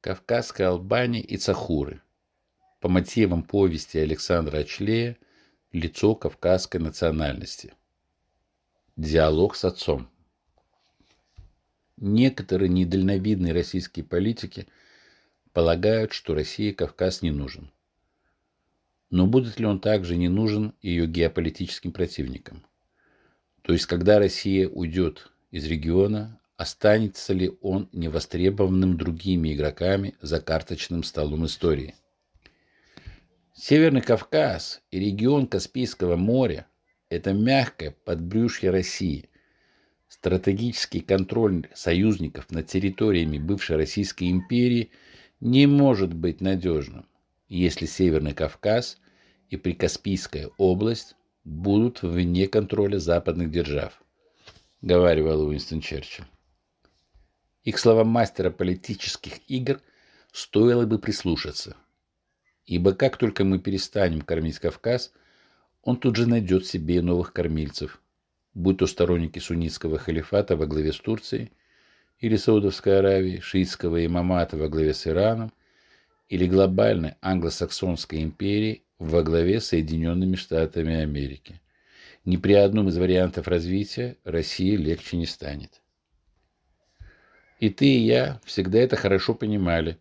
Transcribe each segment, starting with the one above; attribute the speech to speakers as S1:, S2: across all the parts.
S1: Кавказская Албания и Цахуры по мотивам повести Александра Ачлея «Лицо кавказской национальности». Диалог с отцом. Некоторые недальновидные российские политики полагают, что России Кавказ не нужен. Но будет ли он также не нужен ее геополитическим противникам? То есть, когда Россия уйдет из региона, останется ли он невостребованным другими игроками за карточным столом истории? Северный Кавказ и регион Каспийского моря – это мягкое подбрюшье России – Стратегический контроль союзников над территориями бывшей Российской империи не может быть надежным, если Северный Кавказ и Прикаспийская область будут вне контроля западных держав, говаривал Уинстон Черчилль. И к словам мастера политических игр стоило бы прислушаться, ибо как только мы перестанем кормить Кавказ, он тут же найдет себе новых кормильцев – будь то сторонники суннитского халифата во главе с Турцией, или Саудовской Аравии, шиитского имамата во главе с Ираном, или глобальной англосаксонской империи во главе с Соединенными Штатами Америки. Ни при одном из вариантов развития России легче не станет. И ты, и я всегда это хорошо понимали,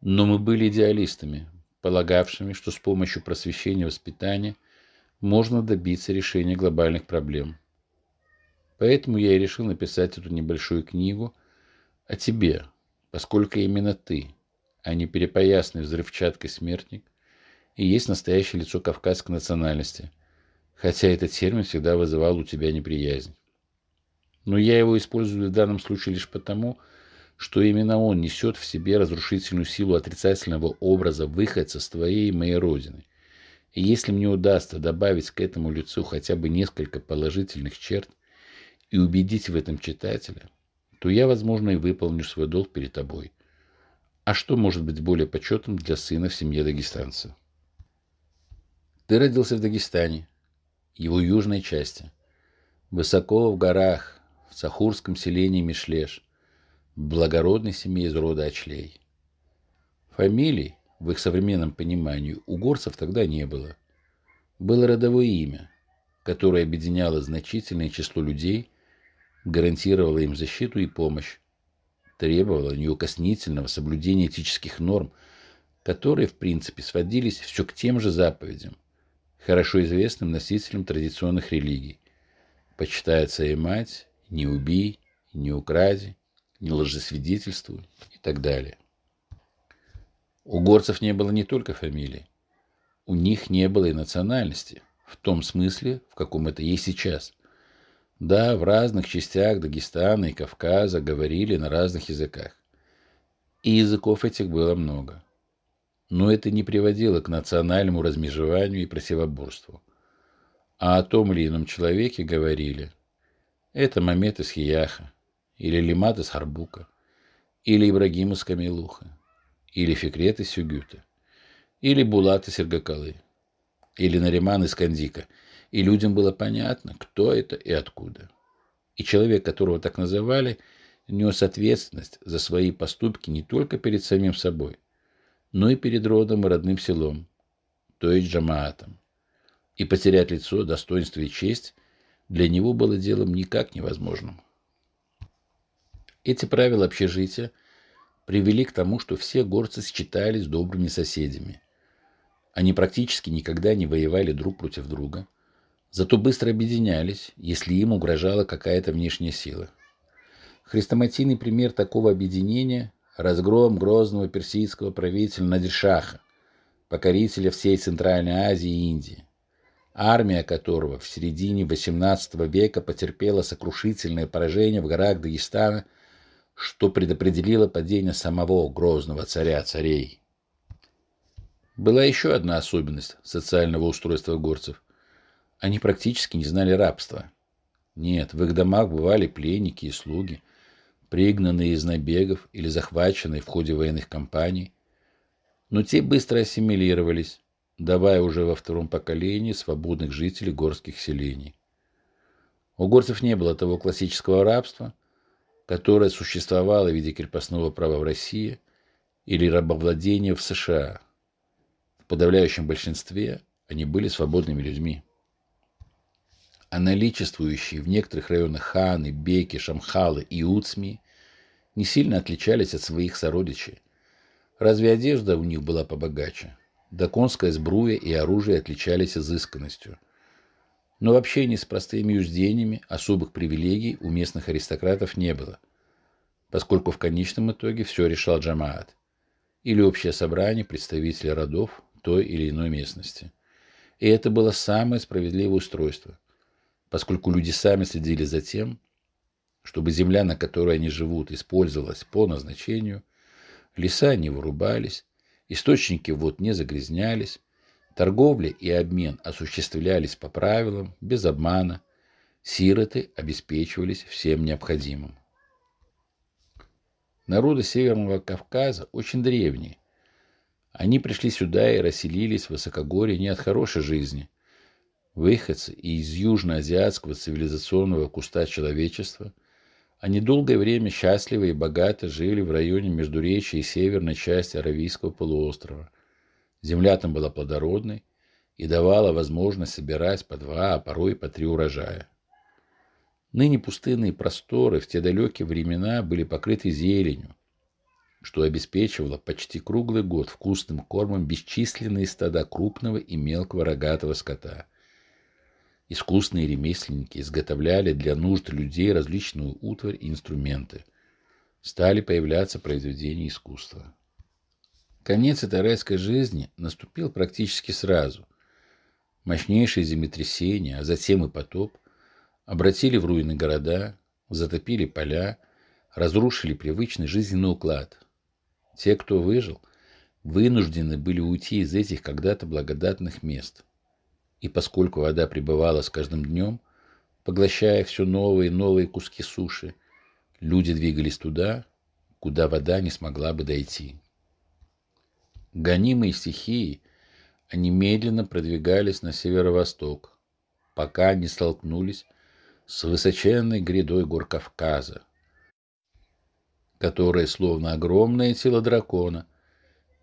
S1: но мы были идеалистами, полагавшими, что с помощью просвещения и воспитания можно добиться решения глобальных проблем – Поэтому я и решил написать эту небольшую книгу о тебе, поскольку именно ты, а не перепоясный взрывчаткой смертник, и есть настоящее лицо кавказской национальности, хотя этот термин всегда вызывал у тебя неприязнь. Но я его использую в данном случае лишь потому, что именно он несет в себе разрушительную силу отрицательного образа выходца с твоей и моей родины. И если мне удастся добавить к этому лицу хотя бы несколько положительных черт, и убедить в этом читателя, то я, возможно, и выполню свой долг перед тобой. А что может быть более почетным для сына в семье дагестанца? Ты родился в Дагестане, его южной части, высоко в горах, в Сахурском селении Мишлеш, благородной семье из рода Очлей. Фамилий, в их современном понимании, у горцев тогда не было. Было родовое имя, которое объединяло значительное число людей – гарантировала им защиту и помощь, требовала неукоснительного соблюдения этических норм, которые, в принципе, сводились все к тем же заповедям, хорошо известным носителям традиционных религий. Почитай отца и мать, не убей, не укради, не лжесвидетельствуй и так далее. У горцев не было не только фамилии, у них не было и национальности, в том смысле, в каком это есть сейчас. Да, в разных частях Дагестана и Кавказа говорили на разных языках. И языков этих было много. Но это не приводило к национальному размежеванию и противоборству. А о том или ином человеке говорили «это Мамед из Хияха», или Лимат из Харбука, или Ибрагим из Камилуха, или Фикрет из Сюгюта, или Булат из Сергакалы, или Нариман из Кандика – и людям было понятно, кто это и откуда. И человек, которого так называли, нес ответственность за свои поступки не только перед самим собой, но и перед родом и родным селом, то есть джамаатом. И потерять лицо, достоинство и честь для него было делом никак невозможным. Эти правила общежития привели к тому, что все горцы считались добрыми соседями. Они практически никогда не воевали друг против друга – зато быстро объединялись, если им угрожала какая-то внешняя сила. Хрестоматийный пример такого объединения – разгром грозного персидского правителя Надиршаха, покорителя всей Центральной Азии и Индии, армия которого в середине XVIII века потерпела сокрушительное поражение в горах Дагестана, что предопределило падение самого грозного царя царей. Была еще одна особенность социального устройства горцев. Они практически не знали рабства. Нет, в их домах бывали пленники и слуги, пригнанные из набегов или захваченные в ходе военных кампаний. Но те быстро ассимилировались, давая уже во втором поколении свободных жителей горских селений. У горцев не было того классического рабства, которое существовало в виде крепостного права в России или рабовладения в США. В подавляющем большинстве они были свободными людьми. А наличествующие в некоторых районах ханы, беки, шамхалы и уцми не сильно отличались от своих сородичей. Разве одежда у них была побогаче? Да конская сбруя и оружие отличались изысканностью. Но в общении с простыми юждениями особых привилегий у местных аристократов не было, поскольку в конечном итоге все решал джамаат или общее собрание представителей родов той или иной местности. И это было самое справедливое устройство, поскольку люди сами следили за тем, чтобы земля, на которой они живут, использовалась по назначению, леса не вырубались, источники вод не загрязнялись, торговля и обмен осуществлялись по правилам, без обмана, сироты обеспечивались всем необходимым. Народы Северного Кавказа очень древние. Они пришли сюда и расселились в высокогорье не от хорошей жизни. Выходцы из южноазиатского цивилизационного куста человечества – они долгое время счастливо и богато жили в районе Междуречия и северной части Аравийского полуострова. Земля там была плодородной и давала возможность собирать по два, а порой и по три урожая. Ныне пустынные просторы в те далекие времена были покрыты зеленью, что обеспечивало почти круглый год вкусным кормом бесчисленные стада крупного и мелкого рогатого скота – Искусные ремесленники изготовляли для нужд людей различную утварь и инструменты. Стали появляться произведения искусства. Конец этой райской жизни наступил практически сразу. Мощнейшие землетрясения, а затем и потоп, обратили в руины города, затопили поля, разрушили привычный жизненный уклад. Те, кто выжил, вынуждены были уйти из этих когда-то благодатных мест – и поскольку вода пребывала с каждым днем, поглощая все новые и новые куски суши, люди двигались туда, куда вода не смогла бы дойти. Гонимые стихии, они медленно продвигались на северо-восток, пока не столкнулись с высоченной грядой гор Кавказа, которая, словно огромное тело дракона,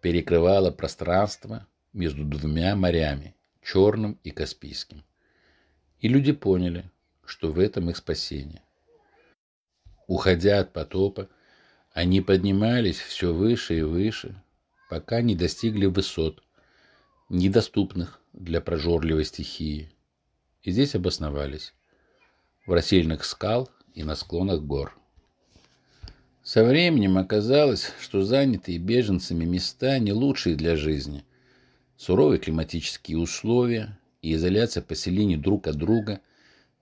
S1: перекрывала пространство между двумя морями Черным и Каспийским. И люди поняли, что в этом их спасение. Уходя от потопа, они поднимались все выше и выше, пока не достигли высот, недоступных для прожорливой стихии, и здесь обосновались, в рассельных скал и на склонах гор. Со временем оказалось, что занятые беженцами места не лучшие для жизни – Суровые климатические условия и изоляция поселений друг от друга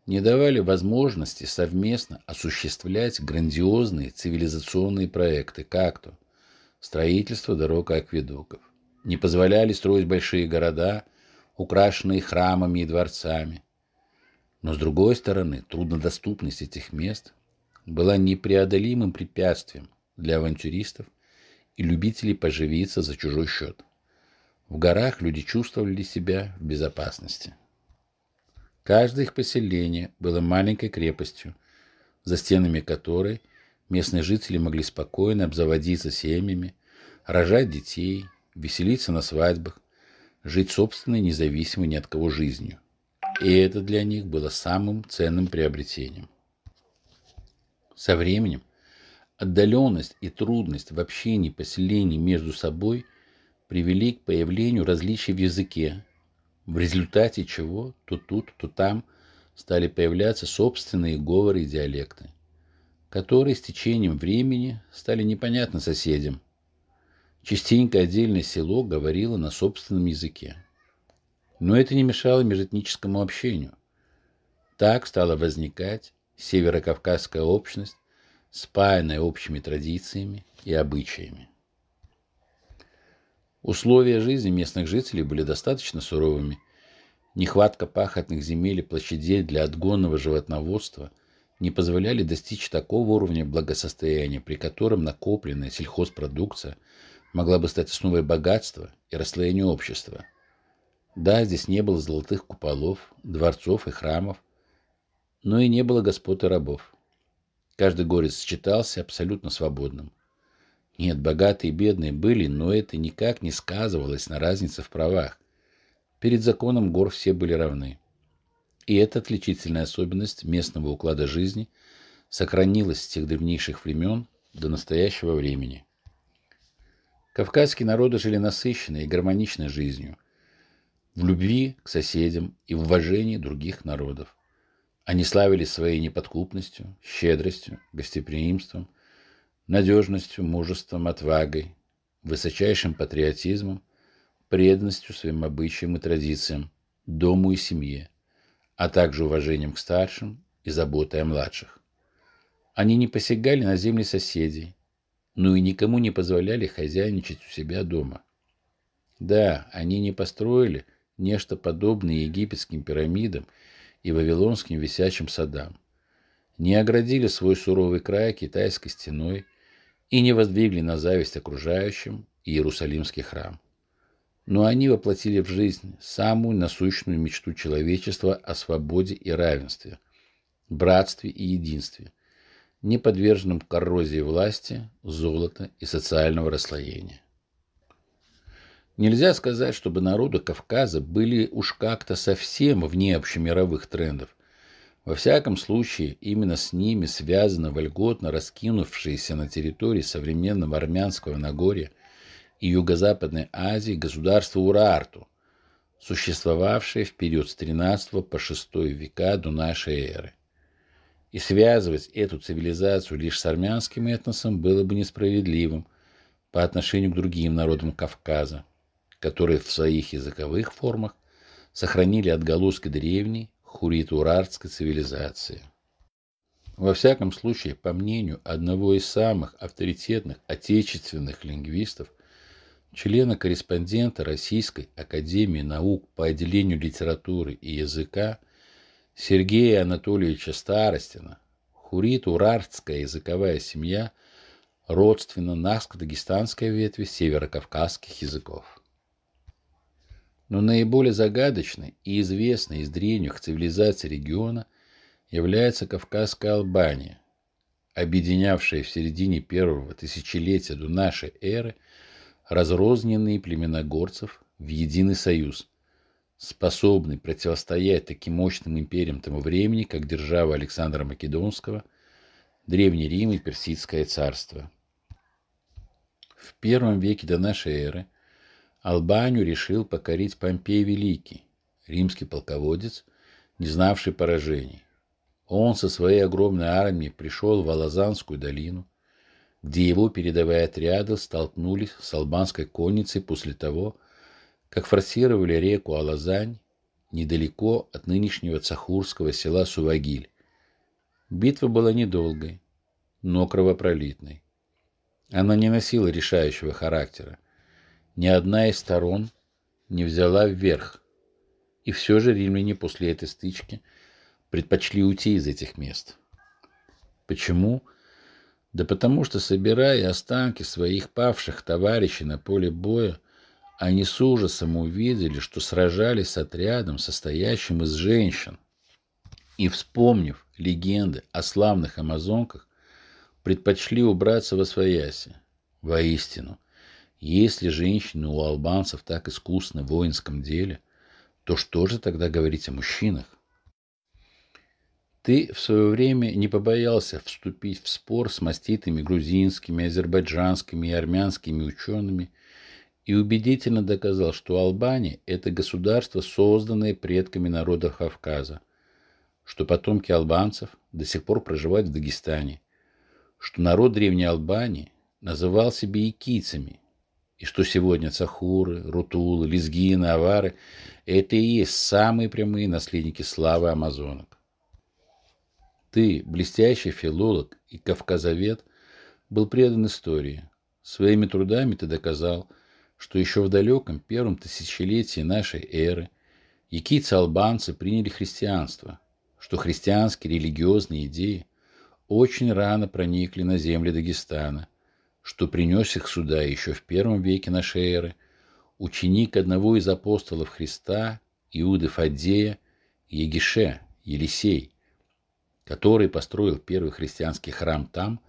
S1: не давали возможности совместно осуществлять грандиозные цивилизационные проекты, как то строительство дорог и акведуков, не позволяли строить большие города, украшенные храмами и дворцами. Но, с другой стороны, труднодоступность этих мест была непреодолимым препятствием для авантюристов и любителей поживиться за чужой счет. В горах люди чувствовали себя в безопасности. Каждое их поселение было маленькой крепостью, за стенами которой местные жители могли спокойно обзаводиться семьями, рожать детей, веселиться на свадьбах, жить собственной независимой ни от кого жизнью. И это для них было самым ценным приобретением. Со временем отдаленность и трудность в общении поселений между собой привели к появлению различий в языке, в результате чего то тут, то там стали появляться собственные говоры и диалекты, которые с течением времени стали непонятны соседям. Частенько отдельное село говорило на собственном языке. Но это не мешало межэтническому общению. Так стала возникать северокавказская общность, спаянная общими традициями и обычаями. Условия жизни местных жителей были достаточно суровыми. Нехватка пахотных земель и площадей для отгонного животноводства не позволяли достичь такого уровня благосостояния, при котором накопленная сельхозпродукция могла бы стать основой богатства и расслоения общества. Да, здесь не было золотых куполов, дворцов и храмов, но и не было господ и рабов. Каждый горец считался абсолютно свободным. Нет, богатые и бедные были, но это никак не сказывалось на разнице в правах. Перед законом гор все были равны. И эта отличительная особенность местного уклада жизни сохранилась с тех древнейших времен до настоящего времени. Кавказские народы жили насыщенной и гармоничной жизнью, в любви к соседям и в уважении других народов. Они славились своей неподкупностью, щедростью, гостеприимством, надежностью, мужеством, отвагой, высочайшим патриотизмом, преданностью своим обычаям и традициям, дому и семье, а также уважением к старшим и заботой о младших. Они не посягали на земли соседей, но и никому не позволяли хозяйничать у себя дома. Да, они не построили нечто подобное египетским пирамидам и вавилонским висячим садам, не оградили свой суровый край китайской стеной и не воздвигли на зависть окружающим Иерусалимский храм. Но они воплотили в жизнь самую насущную мечту человечества о свободе и равенстве, братстве и единстве – не подверженным коррозии власти, золота и социального расслоения. Нельзя сказать, чтобы народы Кавказа были уж как-то совсем вне общемировых трендов. Во всяком случае, именно с ними связано вольготно раскинувшееся на территории современного армянского Нагорья и Юго-Западной Азии государство Урарту, существовавшее в период с XIII по VI века до нашей эры. И связывать эту цивилизацию лишь с армянским этносом было бы несправедливым по отношению к другим народам Кавказа, которые в своих языковых формах сохранили отголоски древней хурит-урартской цивилизации. Во всяком случае, по мнению одного из самых авторитетных отечественных лингвистов, члена-корреспондента Российской Академии Наук по отделению литературы и языка – Сергея Анатольевича Старостина, хурит-урартская языковая семья, родственна наско-дагестанской ветви северокавказских языков. Но наиболее загадочной и известной из древних цивилизаций региона является Кавказская Албания, объединявшая в середине первого тысячелетия до нашей эры разрозненные племена горцев в единый союз, способный противостоять таким мощным империям того времени, как держава Александра Македонского, Древний Рим и Персидское царство. В первом веке до нашей эры Албанию решил покорить Помпей Великий, римский полководец, не знавший поражений. Он со своей огромной армией пришел в Алазанскую долину, где его передовые отряды столкнулись с албанской конницей после того, как форсировали реку Алазань недалеко от нынешнего цахурского села Сувагиль. Битва была недолгой, но кровопролитной. Она не носила решающего характера. Ни одна из сторон не взяла вверх. И все же римляне после этой стычки предпочли уйти из этих мест. Почему? Да потому что, собирая останки своих павших товарищей на поле боя, они с ужасом увидели, что сражались с отрядом, состоящим из женщин. И, вспомнив легенды о славных амазонках, предпочли убраться во свояси. Воистину, если женщины у албанцев так искусны в воинском деле, то что же тогда говорить о мужчинах? Ты в свое время не побоялся вступить в спор с маститыми грузинскими, азербайджанскими и армянскими учеными и убедительно доказал, что Албания – это государство, созданное предками народов Кавказа, что потомки албанцев до сих пор проживают в Дагестане, что народ Древней Албании называл себя якийцами, и что сегодня цахуры, рутулы, лезгины, авары – это и есть самые прямые наследники славы амазонок. Ты, блестящий филолог и кавказовед, был предан истории. Своими трудами ты доказал – что еще в далеком первом тысячелетии нашей эры якийцы-албанцы приняли христианство, что христианские религиозные идеи очень рано проникли на земли Дагестана, что принес их сюда еще в первом веке нашей эры ученик одного из апостолов Христа, Иуды Фаддея, Егише, Елисей, который построил первый христианский храм там,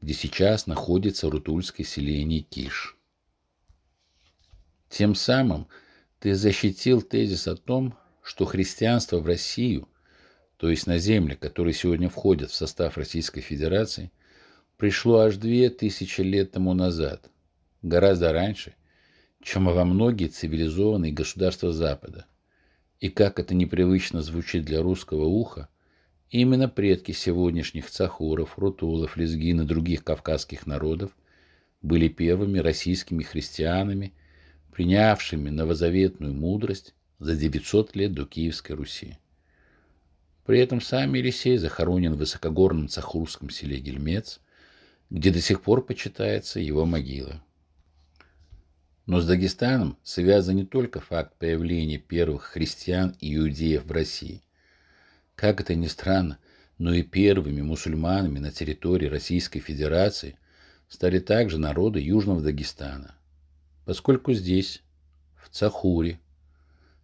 S1: где сейчас находится рутульское селение Киш. Тем самым ты защитил тезис о том, что христианство в Россию, то есть на земли, которые сегодня входят в состав Российской Федерации, пришло аж две тысячи лет тому назад, гораздо раньше, чем во многие цивилизованные государства Запада. И как это непривычно звучит для русского уха, именно предки сегодняшних цахуров, рутулов, лезгин и других кавказских народов были первыми российскими христианами, принявшими новозаветную мудрость за 900 лет до Киевской Руси. При этом сам Елисей захоронен в высокогорном цахурском селе Гельмец, где до сих пор почитается его могила. Но с Дагестаном связан не только факт появления первых христиан и иудеев в России. Как это ни странно, но и первыми мусульманами на территории Российской Федерации стали также народы Южного Дагестана, поскольку здесь, в Цахуре,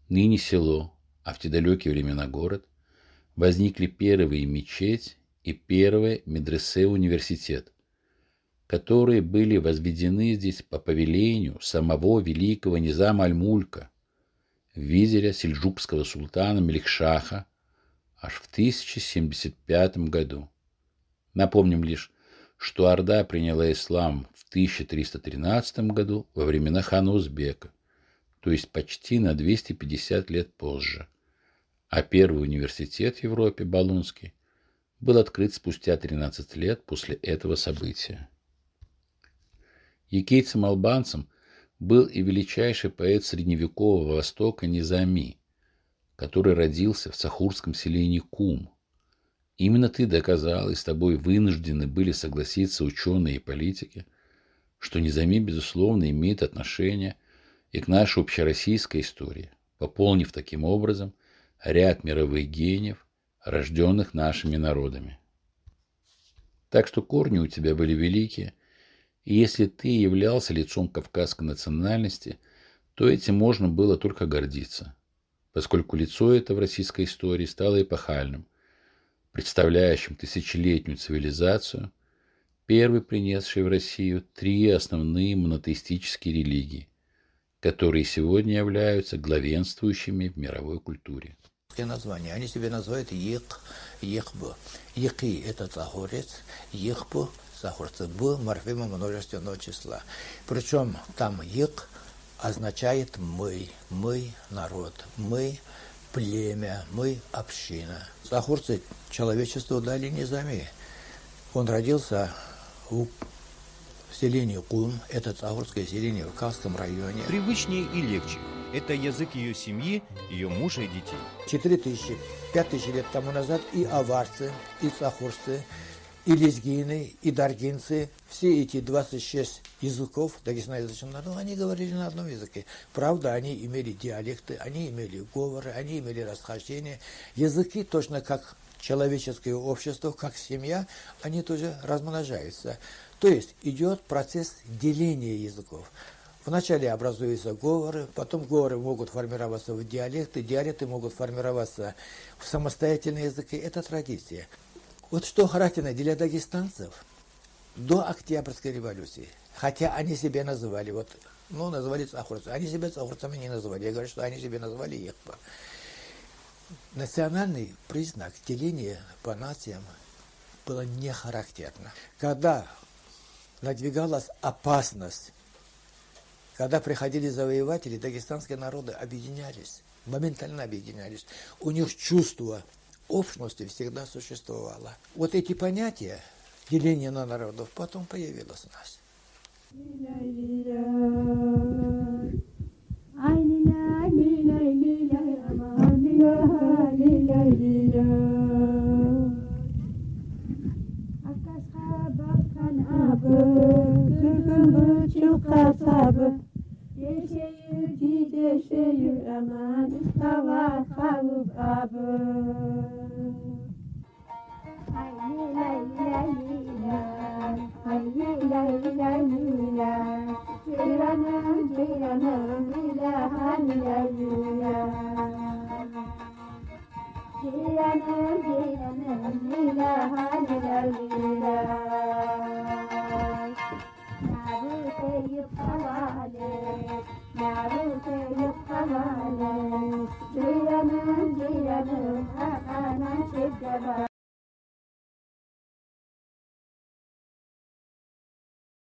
S1: ныне село, а в те далекие времена город, возникли первые мечеть и первые медресе-университет, которые были возведены здесь по повелению самого великого Низама Аль-Мулька, визиря сельджукского султана Меликшаха, аж в 1075 году. Напомним лишь, что Орда приняла ислам в 1313 году во времена хана Узбека, то есть почти на 250 лет позже. А первый университет в Европе, Болонский, был открыт спустя 13 лет после этого события. Якийцем-албанцем был и величайший поэт средневекового Востока Низами, который родился в сахурском селении Кум. Именно ты доказал, и с тобой вынуждены были согласиться ученые и политики, что Низами, безусловно, имеет отношение и к нашей общероссийской истории, пополнив таким образом ряд мировых гениев, рожденных нашими народами. Так что корни у тебя были великие, и если ты являлся лицом кавказской национальности, то этим можно было только гордиться, поскольку лицо это в российской истории стало эпохальным, представляющим тысячелетнюю цивилизацию, первый принесший в Россию три основные монотеистические религии, которые сегодня являются главенствующими в мировой культуре.
S2: Название. Они себе называют Ек, Екбо. Еки – это Цахорец, Екбо сахурцы Б морфема множественного числа. Причем там ик означает мы, мы народ, мы племя, мы община. Сахурцы человечеству дали низами. Он родился в селении Кун, это Сахурское селение в Кавском районе.
S3: Привычнее и легче. Это язык ее семьи, ее мужа и детей.
S2: Четыре тысячи, пять тысяч лет тому назад и аварцы, и сахурцы, и лезгины, и даргинцы, все эти 26 языков дагестаноязычных народов, они говорили на одном языке. Правда, они имели диалекты, они имели говоры, они имели расхождения. Языки, точно как человеческое общество, как семья, они тоже размножаются. То есть идет процесс деления языков. Вначале образуются говоры, потом говоры могут формироваться в диалекты, диалекты могут формироваться в самостоятельные языки. Это традиция. Вот что характерно для дагестанцев до Октябрьской революции, хотя они себя называли, вот, ну, называли цахурцами, они себя цахурцами не называли, я говорю, что они себя назвали Ехпа. Национальный признак деления по нациям было не характерно. Когда надвигалась опасность, когда приходили завоеватели, дагестанские народы объединялись, моментально объединялись. У них чувство общности всегда существовало. Вот эти понятия деления на народов потом появилось у нас.
S4: شيء جيد شيء أمان خوا خوب أبو حي لا إله إلا حي لا إله إلا جيرنا جيرنا إله لا إله جيرنا جيرنا إله لا إله युक्तवाले नारुते युक्तवाले जीवन जीवन भगवान चिद्रवा